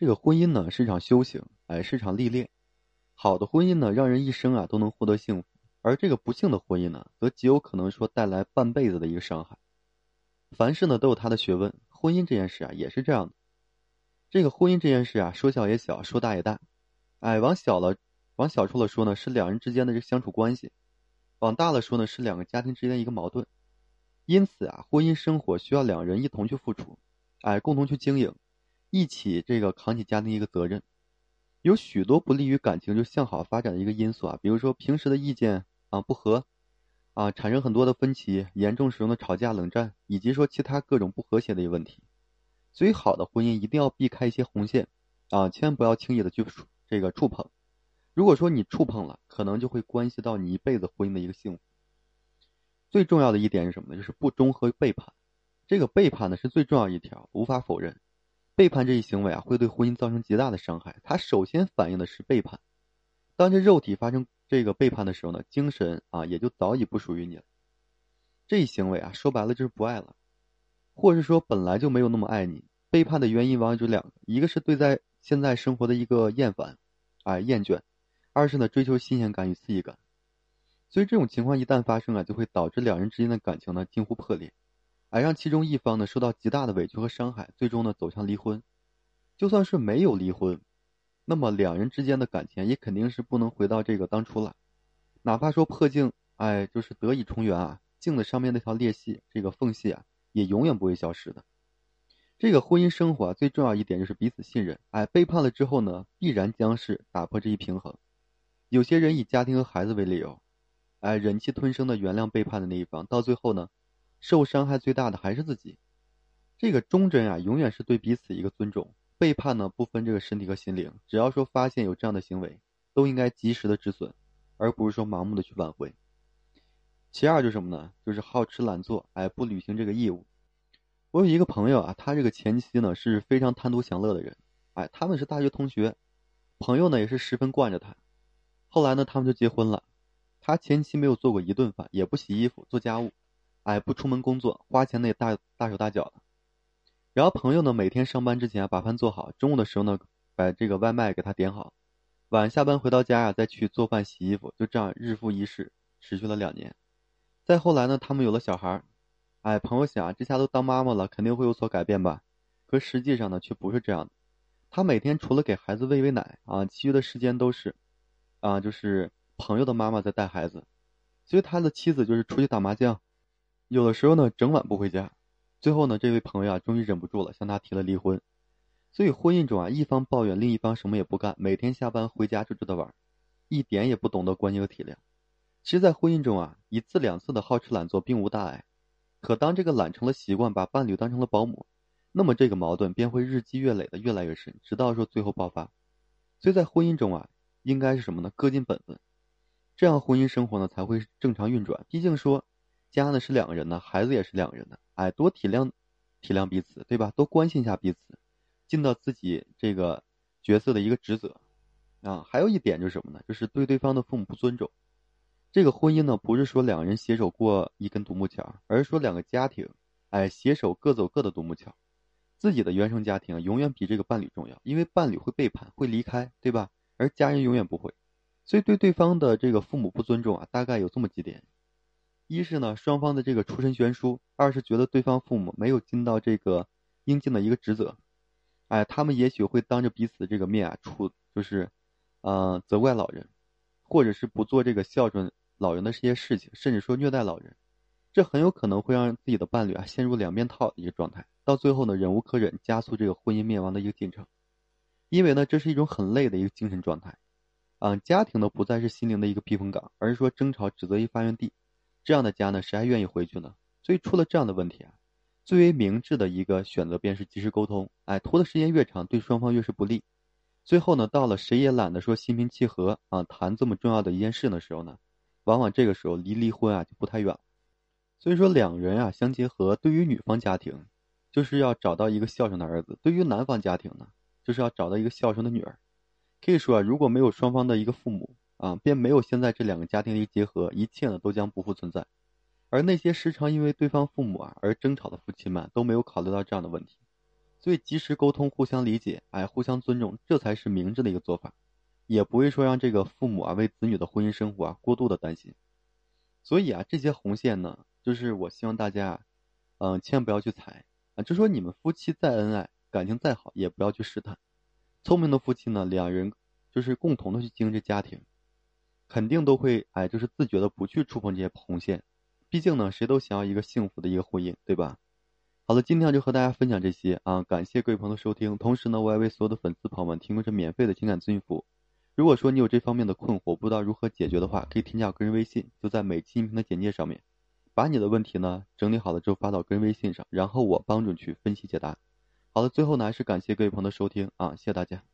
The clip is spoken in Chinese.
这个婚姻呢是一场修行，哎，是场历练。好的婚姻呢，让人一生啊都能获得幸福；而这个不幸的婚姻呢，则极有可能说带来半辈子的一个伤害。凡事呢都有它的学问，婚姻这件事啊也是这样的。这个婚姻这件事啊，说小也小，说大也大。哎，往小了，往小处了说呢，是两人之间的这个相处关系；往大了说呢，是两个家庭之间一个矛盾。因此啊，婚姻生活需要两人一同去付出，哎，共同去经营，一起这个扛起家庭一个责任。有许多不利于感情就向好发展的一个因素啊，比如说平时的意见啊不合，啊产生很多的分歧，严重使用的吵架冷战，以及说其他各种不和谐的一个问题。所以好的婚姻一定要避开一些红线，啊，千万不要轻易的去这个触碰。如果说你触碰了，可能就会关系到你一辈子婚姻的一个幸福。最重要的一点是什么呢？就是不忠和背叛。这个背叛呢是最重要一条，无法否认。背叛这一行为啊，会对婚姻造成极大的伤害。它首先反映的是背叛。当这肉体发生这个背叛的时候呢，精神啊也就早已不属于你了。这一行为啊，说白了就是不爱了，或是说本来就没有那么爱你。背叛的原因往往就两个：一个是对在现在生活的一个厌烦，哎厌倦；二是呢追求新鲜感与刺激感。所以这种情况一旦发生啊，就会导致两人之间的感情呢近乎破裂。哎，让其中一方呢受到极大的委屈和伤害，最终呢走向离婚。就算是没有离婚，那么两人之间的感情也肯定是不能回到这个当初了。哪怕说破镜，哎，就是得以重圆啊，镜子上面那条裂隙，这个缝隙啊，也永远不会消失的。这个婚姻生活啊最重要一点就是彼此信任。哎，背叛了之后呢，必然将是打破这一平衡。有些人以家庭和孩子为理由，哎，忍气吞声的原谅背叛的那一方，到最后呢。受伤害最大的还是自己，这个忠贞啊，永远是对彼此一个尊重。背叛呢，不分这个身体和心灵，只要说发现有这样的行为，都应该及时的止损，而不是说盲目的去挽回。其二就是什么呢？就是好吃懒做，哎，不履行这个义务。我有一个朋友啊，他这个前妻呢是非常贪图享乐的人，哎，他们是大学同学，朋友呢也是十分惯着他。后来呢，他们就结婚了，他前妻没有做过一顿饭，也不洗衣服、做家务。哎，不出门工作，花钱呢也大大手大脚的。然后朋友呢，每天上班之前把饭做好，中午的时候呢，把这个外卖给他点好，晚下班回到家呀，再去做饭洗衣服，就这样日复一日，持续了两年。再后来呢，他们有了小孩哎，朋友想，这下都当妈妈了，肯定会有所改变吧？可实际上呢，却不是这样的。他每天除了给孩子喂喂奶啊，其余的时间都是，啊，就是朋友的妈妈在带孩子，所以他的妻子就是出去打麻将。有的时候呢，整晚不回家，最后呢，这位朋友啊，终于忍不住了，向他提了离婚。所以婚姻中啊，一方抱怨，另一方什么也不干，每天下班回家就知道玩，一点也不懂得关心和体谅。其实，在婚姻中啊，一次两次的好吃懒做并无大碍，可当这个懒成了习惯，把伴侣当成了保姆，那么这个矛盾便会日积月累的越来越深，直到说最后爆发。所以在婚姻中啊，应该是什么呢？各尽本分，这样婚姻生活呢才会正常运转。毕竟说。家呢是两个人的，孩子也是两个人的，哎，多体谅体谅彼此，对吧？多关心一下彼此，尽到自己这个角色的一个职责啊。还有一点就是什么呢？就是对对方的父母不尊重。这个婚姻呢，不是说两个人携手过一根独木桥，而是说两个家庭，哎，携手各走各的独木桥。自己的原生家庭永远比这个伴侣重要，因为伴侣会背叛，会离开，对吧？而家人永远不会。所以对对方的这个父母不尊重啊，大概有这么几点。一是呢，双方的这个出身悬殊；二是觉得对方父母没有尽到这个应尽的一个职责，哎，他们也许会当着彼此这个面啊，处就是，呃，责怪老人，或者是不做这个孝顺老人的这些事情，甚至说虐待老人，这很有可能会让自己的伴侣啊陷入两面套的一个状态，到最后呢，忍无可忍，加速这个婚姻灭亡的一个进程。因为呢，这是一种很累的一个精神状态，啊，家庭呢不再是心灵的一个避风港，而是说争吵指责一发源地。这样的家呢，谁还愿意回去呢？所以出了这样的问题啊，最为明智的一个选择便是及时沟通。哎，拖的时间越长，对双方越是不利。最后呢，到了谁也懒得说心平气和啊，谈这么重要的一件事的时候呢，往往这个时候离离婚啊就不太远了。所以说两人啊相结合，对于女方家庭，就是要找到一个孝顺的儿子；对于男方家庭呢，就是要找到一个孝顺的女儿。可以说啊，如果没有双方的一个父母。啊，便没有现在这两个家庭的一个结合，一切呢都将不复存在。而那些时常因为对方父母啊而争吵的夫妻们，都没有考虑到这样的问题。所以及时沟通，互相理解，哎，互相尊重，这才是明智的一个做法，也不会说让这个父母啊为子女的婚姻生活啊过度的担心。所以啊，这些红线呢，就是我希望大家，嗯，千万不要去踩啊。就说你们夫妻再恩爱，感情再好，也不要去试探。聪明的夫妻呢，两人就是共同的去经营这家庭，肯定都会哎，就是自觉的不去触碰这些红线。毕竟呢，谁都想要一个幸福的一个婚姻，对吧？好了，今天就和大家分享这些啊！感谢各位朋友的收听，同时呢，我也为所有的粉丝朋友们提供着免费的情感咨询服务。如果说你有这方面的困惑，不知道如何解决的话，可以添加我个人微信，就在每期音频的简介上面，把你的问题呢整理好了之后发到个人微信上，然后我帮助你去分析解答。好了，最后呢还是感谢各位朋友的收听啊，谢谢大家。